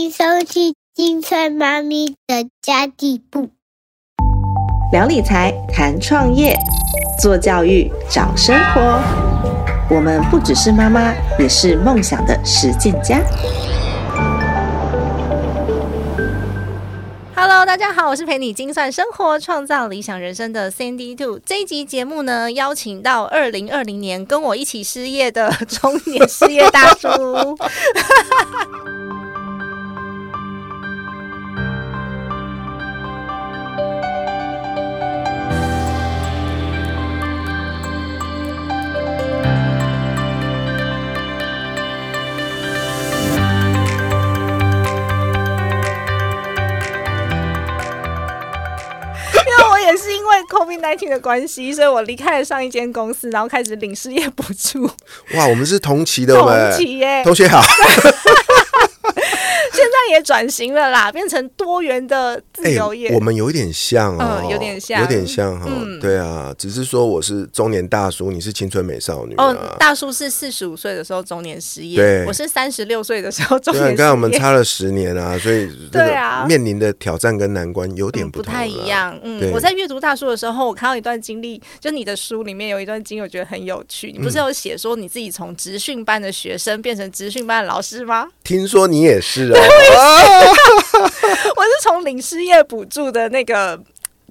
迎收听金翠妈咪的家地部。聊理财，谈创业，做教育，找生活。我们不只是妈妈，也是梦想的实践家。Hello，大家好，我是陪你精算生活、创造理想人生的 Sandy Two。这一集节目呢，邀请到二零二零年跟我一起失业的 中年失业大叔。因为 COVID 1 9的关系，所以我离开了上一间公司，然后开始领失业补助。哇，我们是同期的，同期耶同学好。也转型了啦，变成多元的自由业。哎我们有一点像哦，嗯有点像有点像哈、嗯对啊，只是说我是中年大叔，你是青春美少女啊。哦，大叔是四十五岁的时候中年失业，对我是三十六岁的时候中年失业。你看我们差了十年啊，所以对啊面临的挑战跟难关有点嗯不同、太一。样。嗯，我在阅读大叔的时候，我看到一段经历，就你的书里面有一段经历，我觉得很有趣。你不是嗯有写说你自己从职训班的学生变成职训班的老师吗？听说你也是哦，我是从领失业补助的那个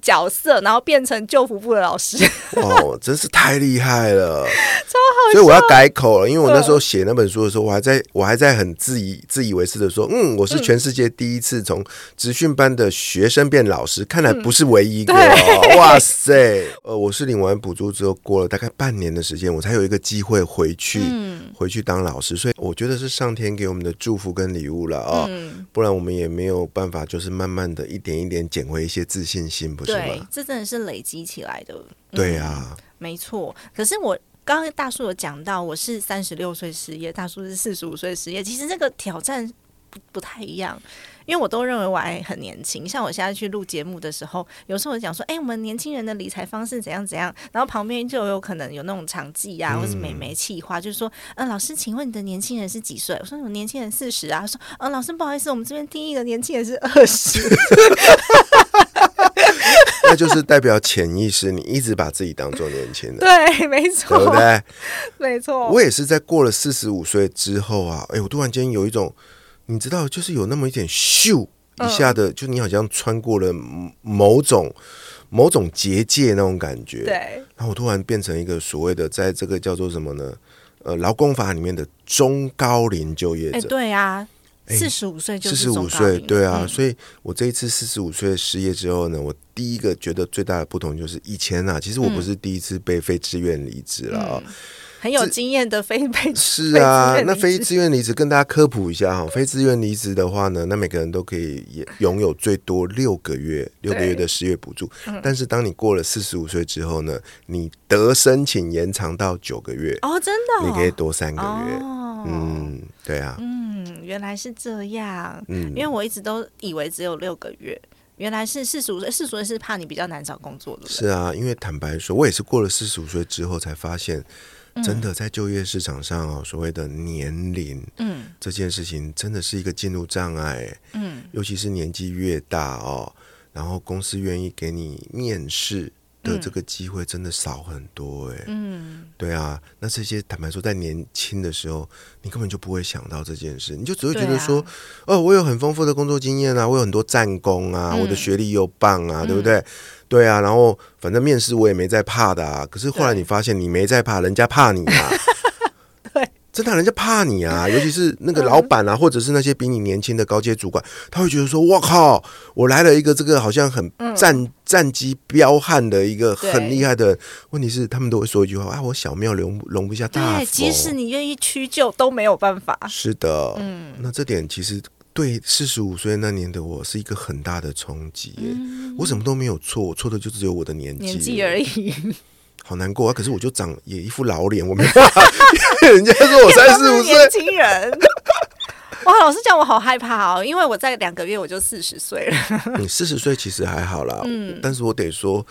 角色，然后变成救服部的老师。哦，真是太厉害了，超好所以我要改口了，因为我那时候写那本书的时候，我还在我还在很自以自以为是的说，嗯，我是全世界第一次从职训班的学生变老师，看来不是唯一一个哦，哇塞！呃，我是领完补助之后，过了大概半年的时间，我才有一个机会回去，回去当老师，所以我觉得是上天给我们的祝福跟礼物了啊、嗯，不然我们也没有办法，就是慢慢的一点一点捡回一些自信心，不是对吗？，这真的是累积起来的。对啊，没错，可是我刚刚大叔有讲到，我是三十六岁失业，大叔是四十五岁失业，其实这个挑战不不太一样。因为我都认为我还很年轻，像我现在去录节目的时候，有时候我讲说，哎、我们年轻人的理财方式怎样怎样，然后旁边就有可能有那种场记啊，或是美眉气话，就是说，嗯、老师，请问你的年轻人是几岁？我说我年轻人四十啊，他说，嗯、老师不好意思，我们这边第一个年轻人是二十，那就是代表潜意识，你一直把自己当做年轻人，对，没对错，不对？没错，我也是在过了四十五岁之后啊，哎，我突然间有一种，你知道，就是有那么一点咻一下的，就你好像穿过了某种某种结界那种感觉。。对，然后我突然变成一个所谓的，在这个叫做什么呢？呃，劳工法里面的中高龄就业哎、者。对啊，哎四十五岁就四十五岁，对啊，嗯所以我这一次四十五岁失业之后呢，我第一个觉得最大的不同就是以前啊，其实我不是第一次被非自愿离职了啊、很有经验的非被 是啊那非自愿离职跟大家科普一下哈，非自愿离职的话呢，那每个人都可以也拥有最多六个月六个月的失业补助，嗯。但是当你过了四十五岁之后呢，你得申请延长到九个月，哦，真的、哦，你可以多三个月。哦，嗯，对啊，嗯，原来是这样，嗯。因为我一直都以为只有六个月，原来是四十五岁，四十五岁是怕你比较难找工作的，是啊，因为坦白说，我也是过了四十五岁之后才发现，嗯真的在就业市场上哦，所谓的年龄嗯这件事情，真的是一个进入障碍。嗯，尤其是年纪越大哦，然后公司愿意给你面试的这个机会真的少很多哎、嗯，对啊，那这些坦白说，在年轻的时候，你根本就不会想到这件事，你就只会觉得说，哦，我有很丰富的工作经验啊，我有很多战功啊，嗯我的学历又棒啊，对不对？对啊，然后反正面试我也没在怕的啊。可是后来你发现你没在怕，人家怕你啊。对，真的啊，人家怕你啊，尤其是那个老板啊，或者是那些比你年轻的高阶主管，他会觉得说：“我靠，我来了一个这个好像很战、战绩彪悍的一个很厉害的人。”问题是他们都会说一句话：“啊，我小庙容容不下大对，佛。”即使你愿意屈就都没有办法，是的，嗯。那这点其实对四十五岁那年的我是一个很大的冲击耶。我什么都没有错，我错的就只有我的年纪，纪而已，好难过啊！可是我就长也一副老脸，我没办法，因 为人家说我 三十五岁，年轻人。哇，老师讲我好害怕哦，因为我在两个月我就四十岁了。你四十岁其实还好啦，嗯但是我得说。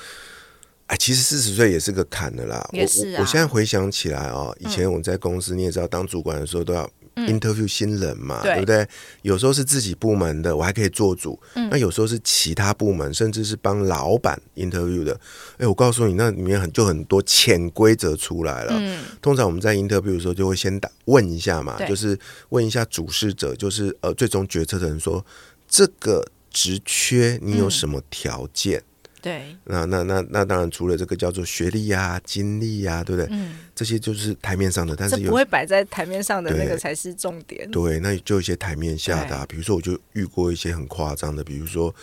哎，其实四十岁也是个坎的啦。也是啊我我我现在回想起来哦，以前我在公司，你也知道，当主管的时候都要 interview 新人嘛，对对不对？有时候是自己部门的，我还可以做主；那有时候是其他部门，甚至是帮老板 interview 的。哎，我告诉你，那里面很就很多潜规则出来了。通常我们在 interview 的时候，就会先打问一下嘛，就是问一下主事者，就是呃最终决策的人说，这个职缺你有什么条件？对，那那那那当然，除了这个叫做学历呀、经历呀，对不对？嗯，这些就是台面上的，但是有不会摆在台面上的那个才是重点。对，那就一些台面下的、啊，比如说我就遇过一些很夸张的，比如说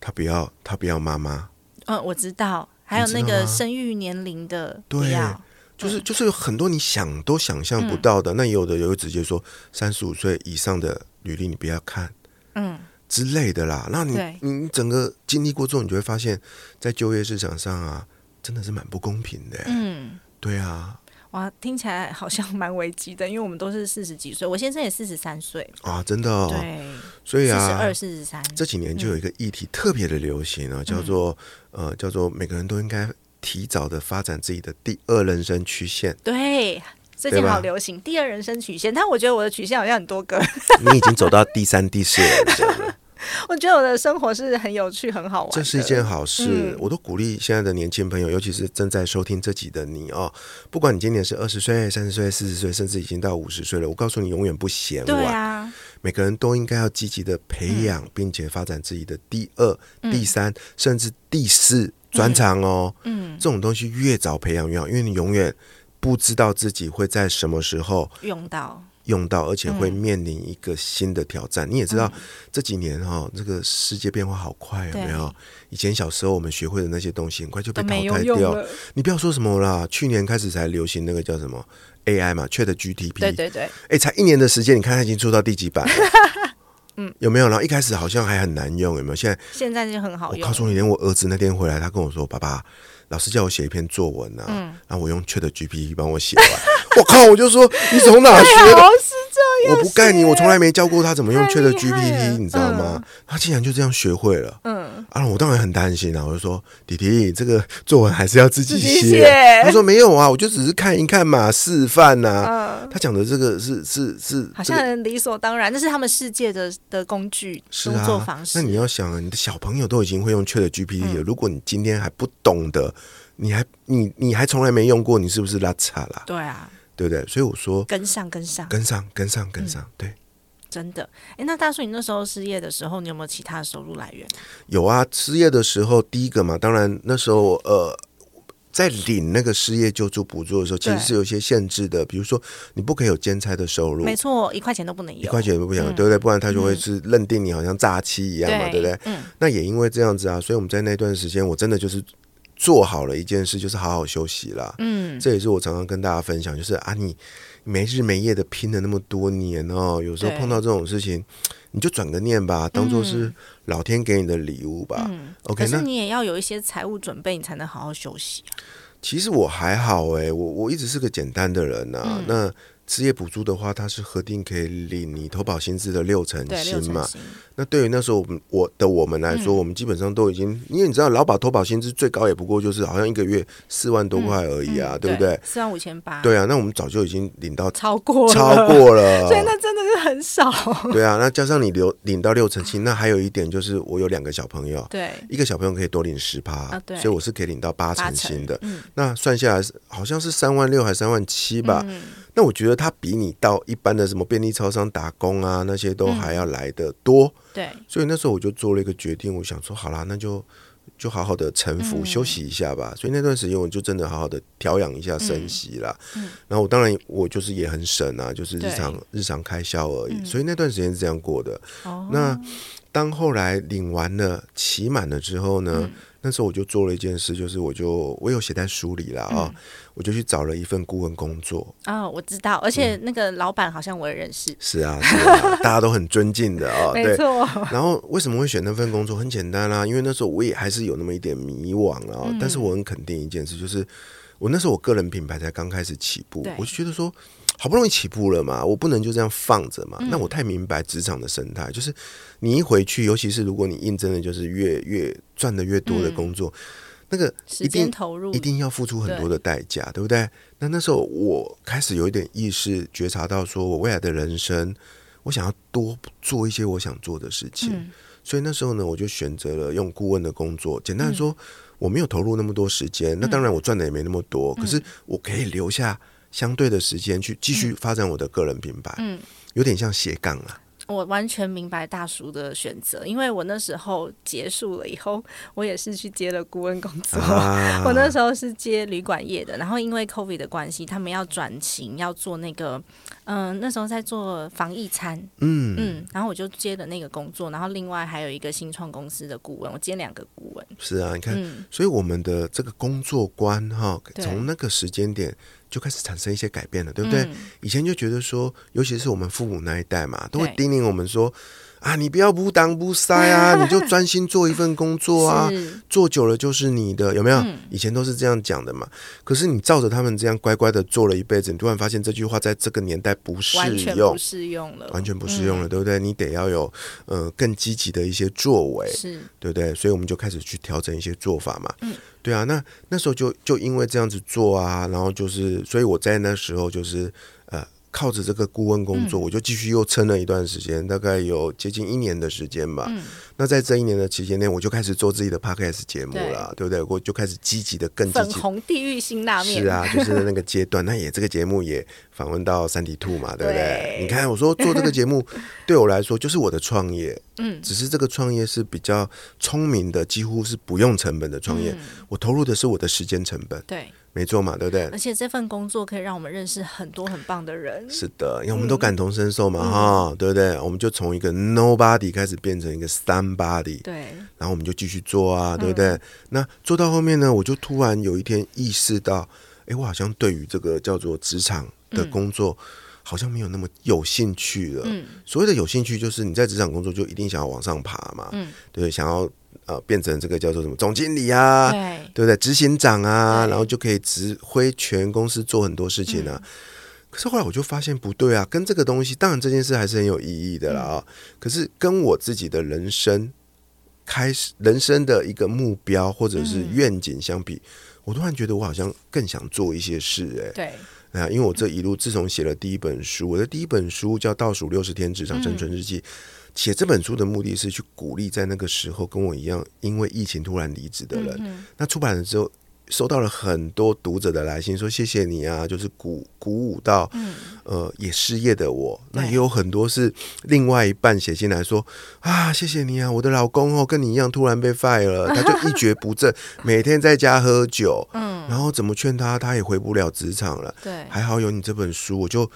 他不要他不要妈妈，嗯，我知道，还有那个生育年龄的不对要，就是就是有很多你想都想象不到的。那有的有会直接说三十五岁以上的履历你不要看嗯，之类的啦。那你你你整个经历过之后，你就会发现，在就业市场上啊，真的是蛮不公平的、嗯，对啊，哇，听起来好像蛮危机的，因为我们都是四十几岁，我先生也四十三岁，啊，真的哦。对，所以啊，四十二、四十三，这几年就有一个议题特别的流行啊，叫做呃叫做每个人都应该提早的发展自己的第二人生曲线。对。最近好流行第二人生曲线，但我觉得我的曲线好像很多个。你已经走到第三、第四人生了，我觉得我的生活是很有趣、很好玩。这是一件好事。嗯我都鼓励现在的年轻朋友，尤其是正在收听这集的你哦，不管你今年是二十岁、三十岁、四十岁，甚至已经到五十岁了，我告诉你，永远不嫌对晚。啊，每个人都应该要积极的培养，并且发展自己的第二、嗯第三，甚至第四专长哦。嗯，这种东西越早培养越好，因为你永远不知道自己会在什么时候用到用到，而且会嗯面临一个新的挑战。你也知道，这几年哈、这个世界变化好快，有没有？以前小时候我们学会的那些东西，很快就被淘汰掉。了。你不要说什么啦，去年开始才流行那个叫什么 AI 嘛，Chat GTP，对对对，哎，才一年的时间，你看它已经出到第几版了？嗯，有没有？然后一开始好像还很难用，有没有？现在现在就很好用。我告诉你，连我儿子那天回来，他跟我说：“爸爸，老师叫我写一篇作文啊，嗯然后我用 Chat GPT 帮我写完。”我靠！我就说你从哪学的？这样，我不干你，我从来没教过他怎么用太 Chat GPT，你知道吗？他竟然就这样学会了。嗯，啊，我当然很担心啊，我就说弟弟，这个作文还是要自己写。他说没有啊，我就只是看一看嘛，示范呐、嗯他讲的这个是是是，好这个像很理所当然，那是他们世界的的工具、是工作啊方。式。那你要想啊，你的小朋友都已经会用 Chat GPT 了，嗯如果你今天还不懂得，你还你你还从来没用过，你是不是拉差啦？对啊，对不对？所以我说跟上跟上，跟上跟上跟上，对。真的。哎，那大叔，你那时候失业的时候，你有没有其他的收入来源？有啊，失业的时候，第一个嘛，当然那时候呃，在领那个失业救助补助的时候，其实是有一些限制的，比如说你不可以有兼差的收入，没错，一块钱都不能有，一块钱都不想，嗯对不对？不然他就会是认定你好像诈欺一样嘛，对不对？嗯，那也因为这样子啊，所以我们在那段时间，我真的就是做好了一件事，就是好好休息啦。嗯，这也是我常常跟大家分享，就是啊，你没日没夜的拼了那么多年哦，有时候碰到这种事情，你就转个念吧，当做是老天给你的礼物吧。嗯 OK，可是那你也要有一些财务准备，你才能好好休息啊。其实我还好哎、我我一直是个简单的人呐、嗯那失业补助的话，它是核定可以领你投保薪资的六成薪嘛。那对于那时候我们我的我们来说，嗯我们基本上都已经，因为你知道，劳保投保薪资最高也不过就是好像一个月四万多块而已啊，嗯对不对？四万五千八，，对啊，那我们早就已经领到超过了超，过了，所以那真的是很少。对啊，那加上你留领到六成薪，那还有一点就是我有两个小朋友，对，一个小朋友可以多领十趴啊，对所以我是可以领到八八成薪的。嗯那算下来是好像是三万六还是三万七吧？嗯那我觉得它比你到一般的什么便利超商打工啊那些都嗯还要来得多。对，所以那时候我就做了一个决定，我想说好啦，那就就好好的沉浮、嗯休息一下吧。所以那段时间我就真的好好的调养一下身息啦。嗯然后我当然我就是也很省啊，就是日常日常开销而已。嗯所以那段时间是这样过的。哦，那当后来领完了期满了之后呢，嗯那时候我就做了一件事，就是我就我有写在书里啦啊、嗯我就去找了一份顾问工作。啊，我知道，而且嗯那个老板好像我也认识，是啊，是啊，大家都很尊敬的啊、对。没错，然后为什么会选那份工作？很简单啦、因为那时候我也还是有那么一点迷惘啊。嗯但是我很肯定一件事，就是我那时候我个人品牌才刚开始起步，我就觉得说，好不容易起步了嘛，我不能就这样放着嗯嘛。那我太明白职场的生态，就是你一回去，尤其是如果你应征的就是越越赚的越多的工作。嗯那个时一定间投入一定要付出很多的代价，对不对？那那时候我开始有一点意识，觉察到说我未来的人生，我想要多做一些我想做的事情。嗯所以那时候呢，我就选择了用顾问的工作。简单说，我没有投入那么多时间，那当然我赚的也没那么多，可是我可以留下相对的时间去继续发展我的个人品牌，嗯，有点像斜杠啊。我完全明白大叔的选择，因为我那时候结束了以后，我也是去接了顾问工作。啊。我那时候是接旅馆业的，然后因为 COVID 的关系，他们要转型，要做那个，嗯、那时候在做防疫餐，嗯。嗯，然后我就接了那个工作，然后另外还有一个新创公司的顾问，我接两个顾问，是啊，你看，嗯，所以我们的这个工作观哈，从那个时间点就开始产生一些改变了，对不对？嗯以前就觉得说，尤其是我们父母那一代嘛，都会叮咛我们说。啊，你不要不当不塞啊，你就专心做一份工作啊，做久了就是你的，有没有？嗯以前都是这样讲的嘛。可是你照着他们这样乖乖的做了一辈子，你突然发现这句话在这个年代不适完全用不，适用了，完全不适用了，嗯对不对？你得要有呃更积极的一些作为，是，对不对？所以我们就开始去调整一些做法嘛。嗯，对啊，那那时候就就因为这样子做啊，然后就是，所以我在那时候就是呃。靠着这个顾问工嗯作，我就继续又撑了一段时间，大概有接近一年的时间吧。嗯那在这一年的期间内，我就开始做自己的 podcast 节目了，对不对？我就开始积极的、更积粉极。红地狱辛辣面，是啊，就是那个阶段。那也这个节目也访问到三体兔嘛，对不对？对你看，我说做这个节目 对我来说就是我的创业，嗯只是这个创业是比较聪明的，几乎是不用成本的创业。嗯我投入的是我的时间成本，对，没错嘛，对不对而？且这份工作可以让我们认识很多很棒的人，是的，因为我们都感同身受嘛，嗯哈、对不对？我们就从一个 nobody 开始变成一个 somebody，对，然后我们就继续做啊，对不嗯对？那做到后面呢，我就突然有一天意识到，哎，我好像对于这个叫做职场的工作，好像没有那么有兴趣了。嗯所谓的有兴趣，就是你在职场工作就一定想要往上爬嘛，嗯，对？想要呃变成这个叫做什么总经理啊，对，对不对？执行长啊，然后就可以指挥全公司做很多事情啊。可是后来我就发现不对啊，跟这个东西，当然这件事还是很有意义的啦啊、可是跟我自己的人生开始人生的一个目标或者是愿景相比，我突然觉得我好像更想做一些事、欸，对，啊，因为我这一路自从写了第一本书，我的第一本书叫《倒数六十天职场生存日记》。写这本书的目的是去鼓励在那个时候跟我一样因为疫情突然离职的人。嗯那出版了之后，收到了很多读者的来信，说谢谢你啊，就是鼓鼓舞到嗯，呃也失业的我。那也有很多是另外一半写信来说啊，谢谢你啊，我的老公哦跟你一样突然被 fire 了，他就一蹶不振，每天在家喝酒，嗯，然后怎么劝他，他也回不了职场了。对，还好有你这本书，我就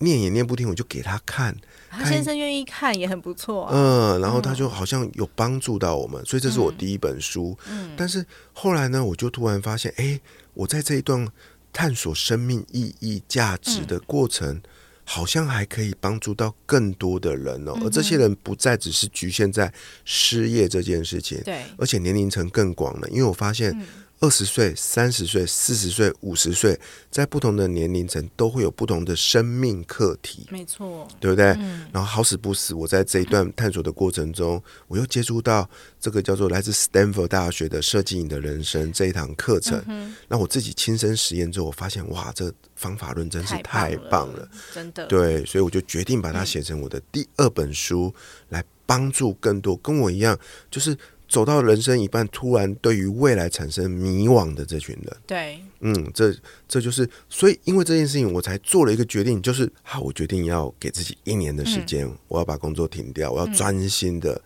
念也念不听，我就给他看，他先生愿意看也很不错啊，嗯，然后他就好像有帮助到我们，所以这是我第一本书。嗯但是后来呢，我就突然发现，哎，我在这一段探索生命意义、价值的过程。好像还可以帮助到更多的人哦，而这些人不再只是局限在失业这件事情，对，而且年龄层更广了。因为我发现嗯二十岁、三十岁、四十岁、五十岁，在不同的年龄层都会有不同的生命课题，没错，对不对？嗯然后好死不死，我在这一段探索的过程中，我又接触到这个叫做来自 Stanford 大学的设计你的人生这一堂课程。嗯那我自己亲身实验之后，我发现哇，这方法论真是，太棒了。，真的，对，所以我就决定把它写成我的第二本书，来帮助更多跟我一样，就是走到人生一半，突然对于未来产生迷惘的这群人。对，嗯，这这就是，所以因为这件事情，我才做了一个决定，就是好，我决定要给自己一年的时间，我要把工作停掉，我要专心的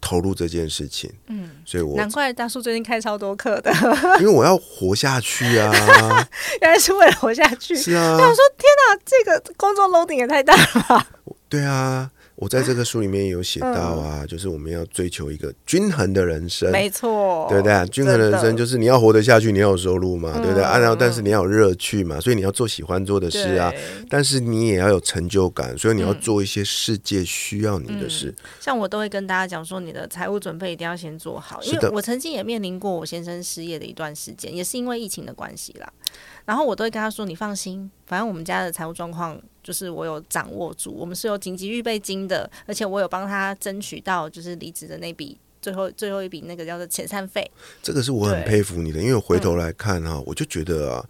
投入这件事情。嗯，所以我难怪大叔最近开超多课的，因为我要活下去啊，原来是为了活下去。是啊，那这个工作 loading 也太大了吧？对啊。我在这个书里面有写到啊，就是我们要追求一个均衡的人生，没错，对不对？均衡的人生就是你要活得下去，你要有收入嘛，嗯对不对？啊，然后但是你要有乐趣嘛，所以你要做喜欢做的事啊。但是你也要有成就感，所以你要嗯做一些世界需要你的事。像我都会跟大家讲说，你的财务准备一定要先做好，因为我曾经也面临过我先生失业的一段时间，也是因为疫情的关系啦。然后我都会跟他说：“你放心，反正我们家的财务状况就是我有掌握住，我们是有紧急预备金的，而且我有帮他争取到就是离职的那笔最后最后一笔那个叫做遣散费。这个是我很佩服你的，因为我回头来看哈、我就觉得啊，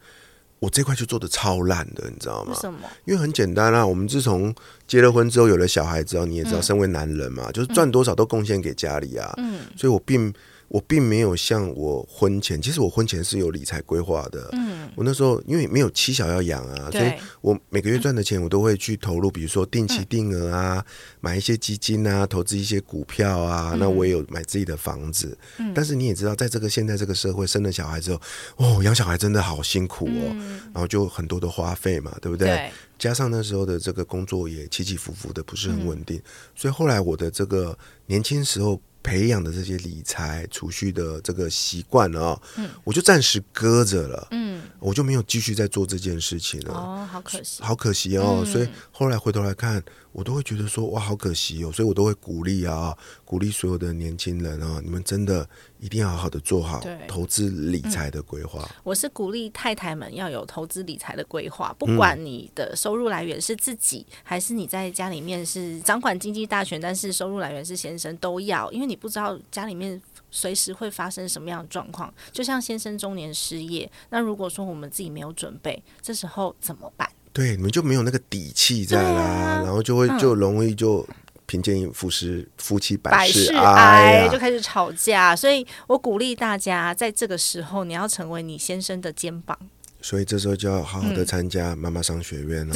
我这块就做的超烂的，你知道吗？为什么？因为很简单啊，我们自从结了婚之后，有了小孩之后，你也知道，嗯身为男人嘛，就是赚多少都贡献给家里啊。嗯所以我并我并没有像我婚前，其实我婚前是有理财规划的。嗯，我那时候因为没有妻小要养啊，所以，我每个月赚的钱我都会去投入，比如说定期定额啊，买一些基金啊，投资一些股票啊。那我也有买自己的房子。嗯。但是你也知道，在这个现在这个社会，生了小孩之后，哦，养小孩真的好辛苦哦，嗯。然后就很多的花费嘛，对不对？对，加上那时候的这个工作也起起伏伏的，不是很稳嗯定，所以后来我的这个年轻时候培养的这些理财储蓄的这个习惯啊，嗯我就暂时搁着了，嗯，我就没有继续在做这件事情了。哦，好可惜。好可惜哦，嗯所以后来回头来看，我都会觉得说哇，好可惜哦，所以我都会鼓励啊，鼓励所有的年轻人啊，你们真的一定要好好的做好投资理财的规划。我是鼓励太太们要有投资理财的规划，嗯不管你的收入来源是自己，还是你在家里面是掌管经济大权，但是收入来源是先生，都要，因为你不知道家里面随时会发生什么样的状况。就像先生中年失业，那如果说我们自己没有准备，这时候怎么办？对，你们就没有那个底气在啦，啊然后就会嗯就容易就贫贱夫妻夫妻百百事事哀啊就啊。开始吵架，所以我鼓励大家在这个时候，你要成为你先生的肩膀。所以这时候就要好好嗯的参加妈妈商学院了。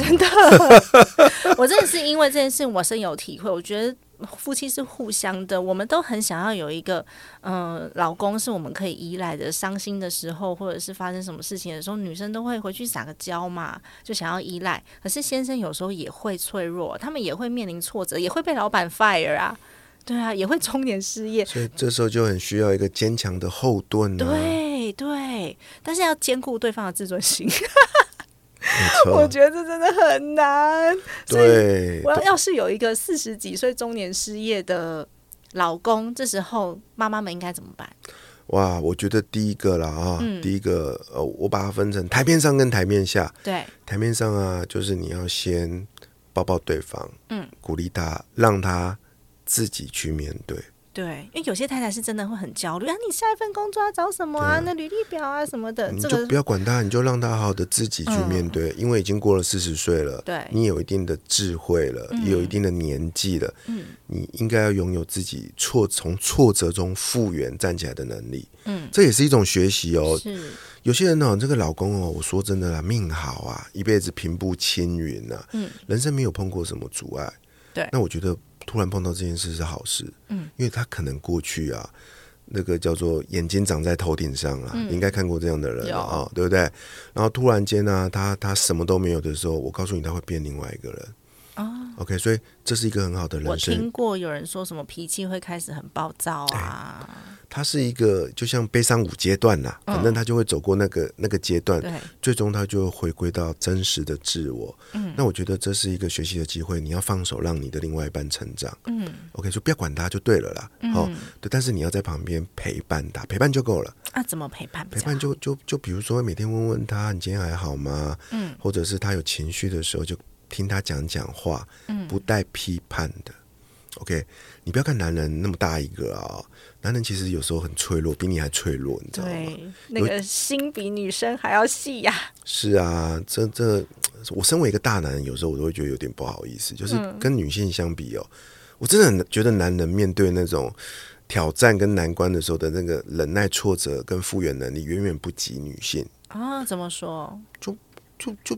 我真的是因为这件事，我深有体会。我觉得夫妻是互相的，我们都很想要有一个，嗯、老公是我们可以依赖的。伤心的时候，或者是发生什么事情的时候，女生都会回去撒个娇嘛，就想要依赖。可是先生有时候也会脆弱，他们也会面临挫折，也会被老板 fire 啊，对啊，也会中年失业。所以这时候就很需要一个坚强的后盾啊。对对，但是要兼顾对方的自尊心，我觉得这真的很难。对我要要是有一个四十几岁中年失业的老公，这时候妈妈们应该怎么办？哇，我觉得第一个啦啊，嗯第一个呃，我把它分成台面上跟台面下。对，台面上啊，就是你要先抱抱对方，嗯，鼓励他，让他自己去面对。对，因为有些太太是真的会很焦虑啊，你下一份工作要找什么啊？那履历表啊什么的，你就不要管他，你就让他好好的自己去面对，因为已经过了四十岁了，对你有一定的智慧了，也有一定的年纪了，嗯你应该要拥有自己挫从挫折中复原站起来的能力，嗯，这也是一种学习哦。是有些人呢、这个老公哦，我说真的啦，命好啊，一辈子平步青云啊，嗯，人生没有碰过什么阻碍，对那我觉得突然碰到这件事是好事，嗯，因为他可能过去啊，那个叫做眼睛长在头顶上啊，嗯你应该看过这样的人啊、对不对？然后突然间呢、他他什么都没有的时候，我告诉你，他会变另外一个人。哦，OK，所以这是一个很好的人生听，过有人说什么脾气会开始很暴躁啊，他是一个就像悲伤五阶段呐、嗯反正他就会走过那个那个阶段，对，最终他就回归到真实的自我。嗯那我觉得这是一个学习的机会，你要放手让你的另外一半成长。嗯 OK，就不要管他就对了啦。哦，嗯，对，但是你要在旁边陪伴他，陪伴就够了。啊，怎么陪伴陪？伴就就就比如说每天问问他你今天还好吗？嗯或者是他有情绪的时候就听他讲讲话，嗯不带批判的。OK，你不要看男人那么大一个啊、男人其实有时候很脆弱，比你还脆弱，你知道吗？对，那个心比女生还要细呀、是啊，这这，我身为一个大男人，有时候我都会觉得有点不好意思，就是嗯跟女性相比哦，我真的很觉得男人面对那种挑战跟难关的时候的那个忍耐、挫折跟复原能力，远远不及女性。啊，怎么说？就就就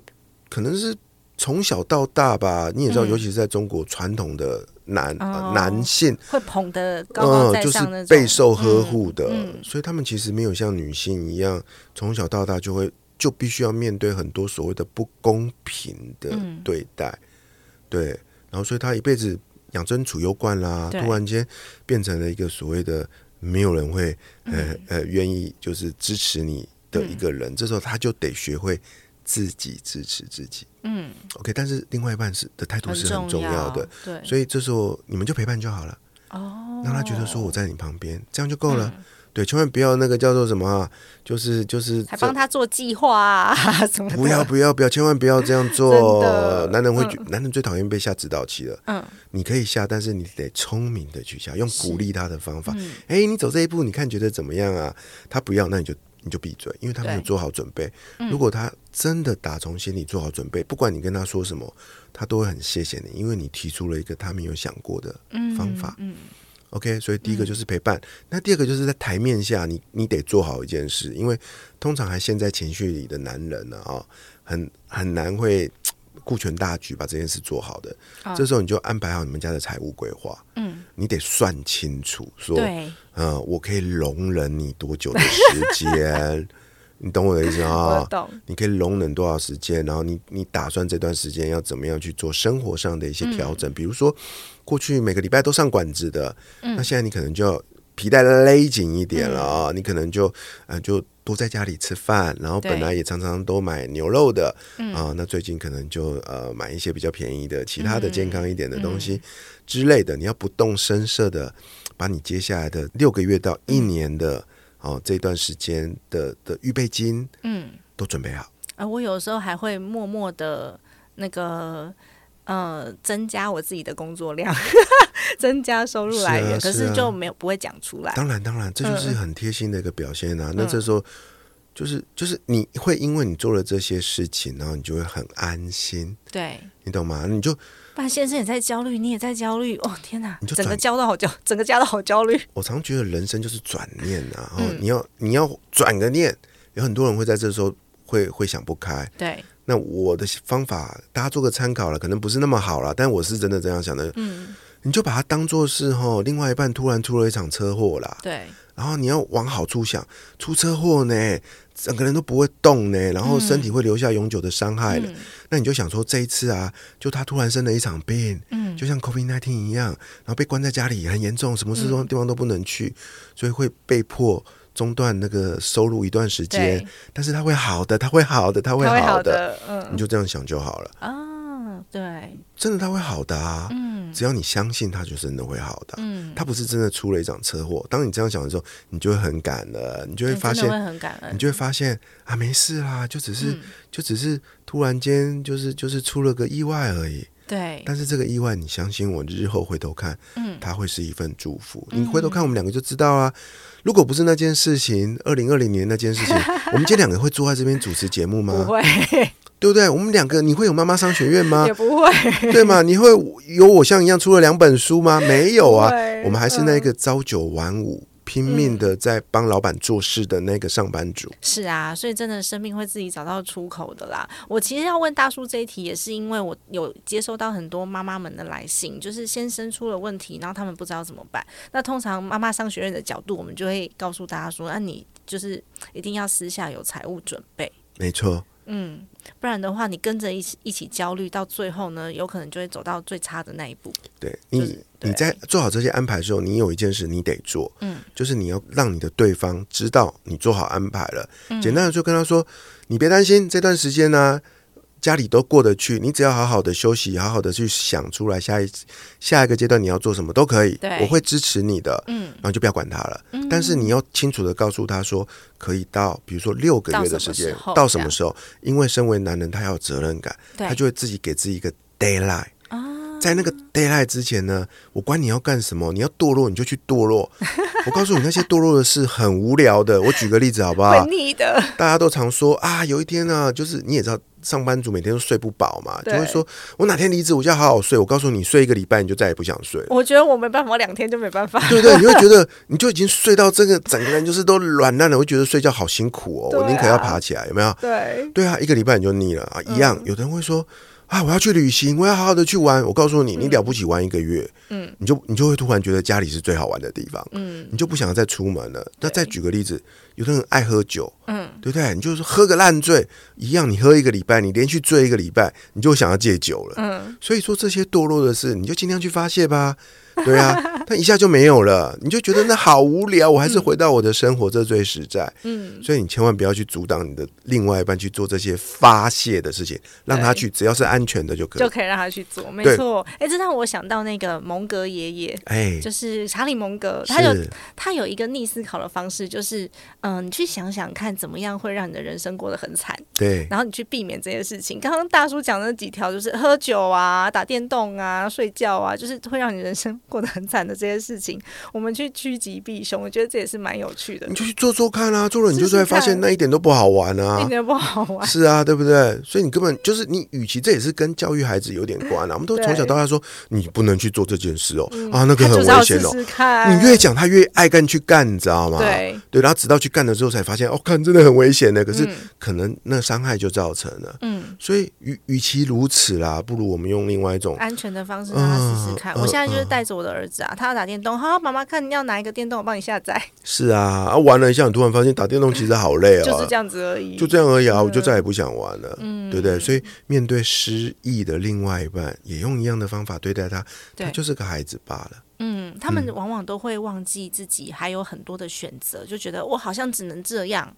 可能是从小到大吧，你也知道，嗯。尤其是在中国传统的男、男性，会捧得高高嗯，就是在上那种，备受呵护的，所以他们其实没有像女性一样，从小到大就会就必须要面对很多所谓的不公平的嗯。对待，对，然后所以他一辈子养尊处优惯啦，突然间变成了一个所谓的没有人会呃、嗯。呃愿意就是支持你的一个人，这时候他就得学会自己支持自己嗯，，OK，但是另外一半是的态度是很重要的，，对，所以这时候你们就陪伴就好了。哦，让他觉得说我在你旁边，这样就够了。嗯对，千万不要那个叫做什么啊，就是就是还帮他做计划啊 什么的。不要不要不要，千万不要这样做。男人会嗯觉，男人最讨厌被下指导期了。嗯你可以下，但是你得聪明的去下，用鼓励他的方法。嗯哎、你走这一步，你看觉得怎么样啊？他不要，那你就你就闭嘴，因为他没有做好准备。嗯。如果他真的打从心里做好准备，不管你跟他说什么，他都会很谢谢你，因为你提出了一个他没有想过的嗯方法。嗯。OK，所以第一个就是陪伴，那第二个就是在台面下，你你得做好一件事，因为通常还陷在情绪里的男人呢，啊，很很难会顾全大局，把这件事做好的。啊。这时候你就安排好你们家的财务规划，嗯，你得算清楚，说，嗯，呃，我可以容忍你多久的时间，你懂我的意思啊？你可以容忍多少时间，然后你你打算这段时间要怎么样去做生活上的一些调整？比如说，过去每个礼拜都上管子的，那现在你可能就要皮带勒紧一点了啊、你可能就呃就多在家里吃饭，然后本来也常常都买牛肉的啊、那最近可能就呃买一些比较便宜的其他的健康一点的东西之类的，你要不动声色的把你接下来的六个月到一年的哦这段时间的的预备金嗯，都准备好。啊，我有时候还会默默的那个呃增加我自己的工作量，增加收入来源，可是就没有不会讲出来。当然，当然，这就是嗯很贴心的一个表现啊。那这时候，就是就是你会因为你做了这些事情，然后你就会很安心，对，你懂吗？你就不然先生也在焦虑，你也在焦虑，哦天哪你，就整个转焦到好焦，整个家都好焦虑。我常觉得人生就是转念啊，哦，嗯你要你要转个念，有很多人会在这时候会会想不开。对，那我的方法，大家做个参考了，可能不是那么好了，但我是真的这样想的。嗯，你就把它当做是哈，另外一半突然出了一场车祸啦，对，然后你要往好处想，出车祸呢，整个人都不会动呢，然后身体会留下永久的伤害了。嗯那你就想说，这一次啊，就他突然生了一场病，嗯，就像 COVID 1 9一样，然后被关在家里很严重，什么事都地方都不能去，所以会被迫中断那个收入一段时间。但是他会好的，他会好的，他会好的，嗯，你就这样想就好了。啊，对，真的他会好的啊，嗯只要你相信他，就真的会好的啊。嗯，他不是真的出了一场车祸。当你这样想的时候，你就会很感恩，你就会发现你真的会很感恩，你就会发现啊，没事啦，就只是、嗯就只是突然间就是就是出了个意外而已。对，但是这个意外，你相信我，日后回头看，嗯它会是一份祝福。你回头看我们两个就知道啊。如果不是那件事情，二零二零年那件事情，我们今天两个会坐在这边主持节目不吗？会，对不对？我们两个，你会有妈妈商学院吗也？不会，对吗？你会有我像一样出了两本书吗？没有啊，我们还是那个朝九晚五。拼命的在帮老板做事的那个上班族，是啊，所以真的生命会自己找到出口的啦。我其实要问大叔这一题，也是因为我有接收到很多妈妈们的来信，就是先生出了问题，然后他们不知道怎么办。那通常妈妈商学院的角度，我们就会告诉大家说，那、啊你就是一定要私下有财务准备。没错，嗯，不然的话，你跟着一起一起焦虑，到最后呢，有可能就会走到最差的那一步。对你就是，对你在做好这些安排的时候，你有一件事你得做，嗯，就是你要让你的对方知道你做好安排了。嗯简单的就跟他说，你别担心，这段时间呢、家里都过得去，你只要好好的休息，好好的去想出来下一下一个阶段你要做什么都可以对，我会支持你的。嗯，然后就不要管他了，但是你要清楚的告诉他说，可以到比如说六个月的时间到什么时候？因为身为男人，他要有责任感，他就会自己给自己一个 d a y l i g h t 啊，在那个 d a y l i g h t 之前呢，我管你要干什么，你要堕落你就去堕落。我告诉你，那些堕落的事很无聊的。我举个例子好不好？大家都常说啊，有一天呢、就是你也知道，上班族每天都睡不饱嘛，就会说我哪天离职我就要好好睡。我告诉你，睡一个礼拜你就再也不想睡了。我觉得我没办法，我两天就没办法。对不对？你会觉得你就已经睡到这个整个人就是都软烂了，会觉得睡觉好辛苦哦，啊我宁可要爬起来，有没有？对，对啊，一个礼拜你就腻了啊，一样。嗯有的人会说啊，我要去旅行，我要好好的去玩。我告诉你，你了不起玩一个月，嗯，你就你就会突然觉得家里是最好玩的地方，嗯你就不想再出门了。那再举个例子，有的人爱喝酒，嗯，对不对？你就是喝个烂醉，一样，你喝一个礼拜，你连续醉一个礼拜，你就想要戒酒了。嗯，所以说这些堕落的事，你就尽量去发泄吧。对啊，他一下就没有了，你就觉得那好无聊，我还是回到我的生活，这最实在。嗯，所以你千万不要去阻挡你的另外一半去做这些发泄的事情，让他去，只要是安全的就可以。就可以让他去做，没错。哎，这让我想到那个蒙格爷爷，哎，就是查理蒙格，他有他有一个逆思考的方式，就是嗯，你去想想看，怎么样会让你的人生过得很惨，对，然后你去避免这些事情。刚刚大叔讲的那几条，就是喝酒啊、打电动啊、睡觉啊，就是会让你人生过得很惨的这些事情，我们去趋吉避凶，我觉得这也是蛮有趣的你，就去做做看啊，做了你就会发现那一点都不好玩啊一。点都不好玩。是啊，对不对？所以你根本就是你，与其这也是跟教育孩子有点关啊。我们都从小到大说你不能去做这件事哦，啊，那个很危险哦。试试，你越讲他越爱干去干，你知道吗？对对，然后直到去干了之后才发现，哦，看真的很危险的。可是嗯可能那伤害就造成了。嗯。所以与与其如此啦，不如我们用另外一种安全的方式让他试试看。嗯我现在就是带着我的儿子啊，他要打电动，好，妈妈看你要哪一个电动，我帮你下载，是啊，啊玩了一下，你突然发现打电动其实好累哦，就是这样子而已。就这样而已啊，我就再也不想玩了，嗯对不对？所以面对失忆的另外一半，也用一样的方法对待他，他对，就是个孩子罢了。嗯，他们往往都会忘记自己还有很多的选择，就觉得我好像只能这样，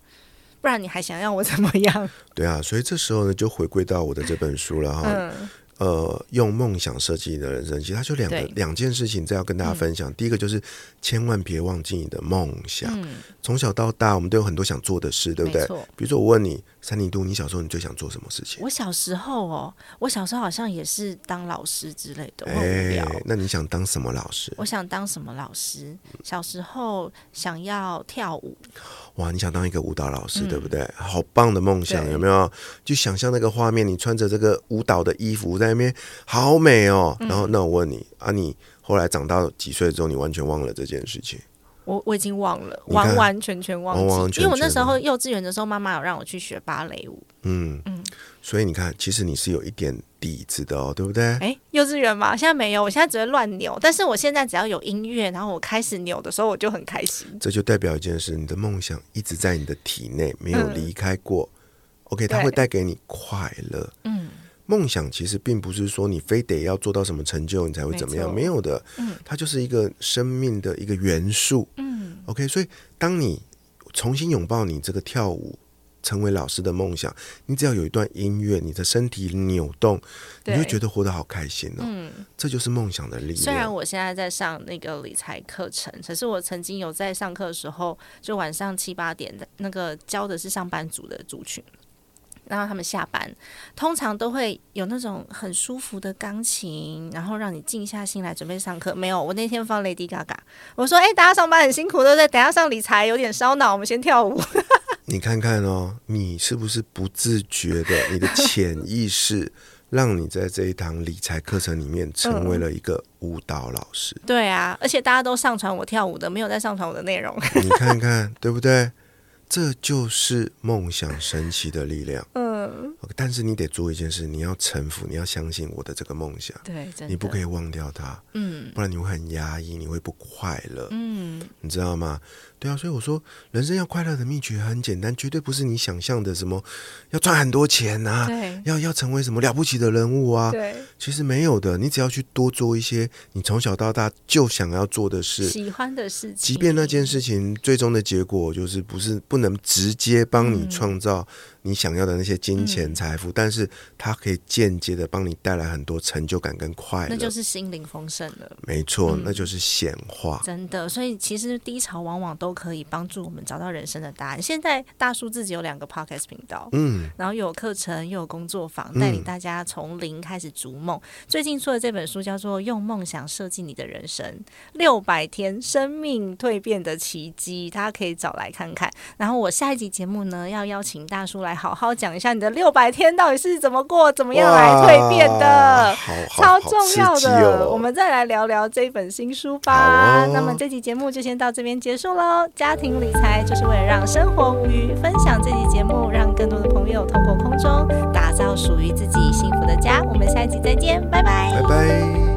不然你还想要我怎么样？对啊，所以这时候呢，就回归到我的这本书了哈。嗯，呃，用梦想设计你的人生，其实它就两个两件事情，再要跟大家分享。第一个就是千万别忘记你的梦想。嗯从小到大，我们都有很多想做的事，对不对。比如说，我问你，三零度，你小时候你最想做什么事情？我小时候哦，我小时候好像也是当老师之类的，我很无聊。哎那你想当什么老师？我想当什么老师？小时候想要跳舞，哇，你想当一个舞蹈老师，嗯对不对？好棒的梦想，有没有？就想象那个画面，你穿着这个舞蹈的衣服在那边，好美哦。嗯然后，那我问你啊，你后来长到几岁之后，你完全忘了这件事情？我我已经忘了，完完全全忘记，完完全全因为我那时候幼稚园的时候，妈妈有让我去学芭蕾舞。嗯嗯所以你看，其实你是有一点底子的哦，对不对？哎，幼稚园嘛，现在没有，我现在只会乱扭。但是我现在只要有音乐，然后我开始扭的时候，我就很开心。这就代表一件事，你的梦想一直在你的体内，没有嗯离开过。OK，它会带给你快乐。嗯，梦想其实并不是说你非得要做到什么成就你才会怎么样，没没有的，嗯它就是一个生命的一个元素。嗯，OK，所以当你重新拥抱你这个跳舞。成为老师的梦想，你只要有一段音乐，你的身体扭动，你对会觉得活得好开心哦。嗯，这就是梦想的力量虽然。我现在在上那个理财课程，可是我曾经有在上课的时候，就晚上七八点的那个教的是上班族的族群。然后他们下班，通常都会有那种很舒服的钢琴，然后让你静下心来准备上课。没有，我那天放 Lady Gaga，我说：“哎、大家上班很辛苦，对不对？等下上理财有点烧脑，我们先跳舞。你看看哦，你是不是不自觉的，你的潜意识让你在这一堂理财课程里面成为了一个舞蹈老师？”对啊，而且大家都上传我跳舞的，没有在上传我的内容。你看看，对不对？这就是梦想神奇的力量。嗯，但是你得做一件事，你要臣服，你要相信我的这个梦想，对，你不可以忘掉它，嗯。不然你会很压抑，你会不快乐，嗯，你知道吗？对啊，所以我说，人生要快乐的秘诀很简单，绝对不是你想象的什么要赚很多钱啊，对要要成为什么了不起的人物啊。对，其实没有的，你只要去多做一些你从小到大就想要做的事，喜欢的事情，即便那件事情最终的结果就是不是不能直接帮你嗯创造你想要的那些金钱财富，但是它可以间接的帮你带来很多成就感跟快乐。那就是心灵丰盛了。没错，嗯那就是显化。真的，所以其实低潮往往都可以帮助我们找到人生的答案。现在大叔自己有两个 podcast 频道，嗯，然后又有课程，又有工作坊，嗯带领大家从零开始逐梦。最近出的这本书叫做《用梦想设计你的人生：六百天生命蜕变的奇迹》，大家可以找来看看。然后我下一集节目呢，要邀请大叔来好好讲一下你的六百天到底是怎么过，怎么样来蜕变的。超重要的，哦我们再来聊聊这本新书吧。哦那么这期节目就先到这边结束家庭理财就是为了让生活无虞，分享这期节目，让更多的朋友透过空中打造属于自己幸福的家。我们下一集再见，拜拜拜拜。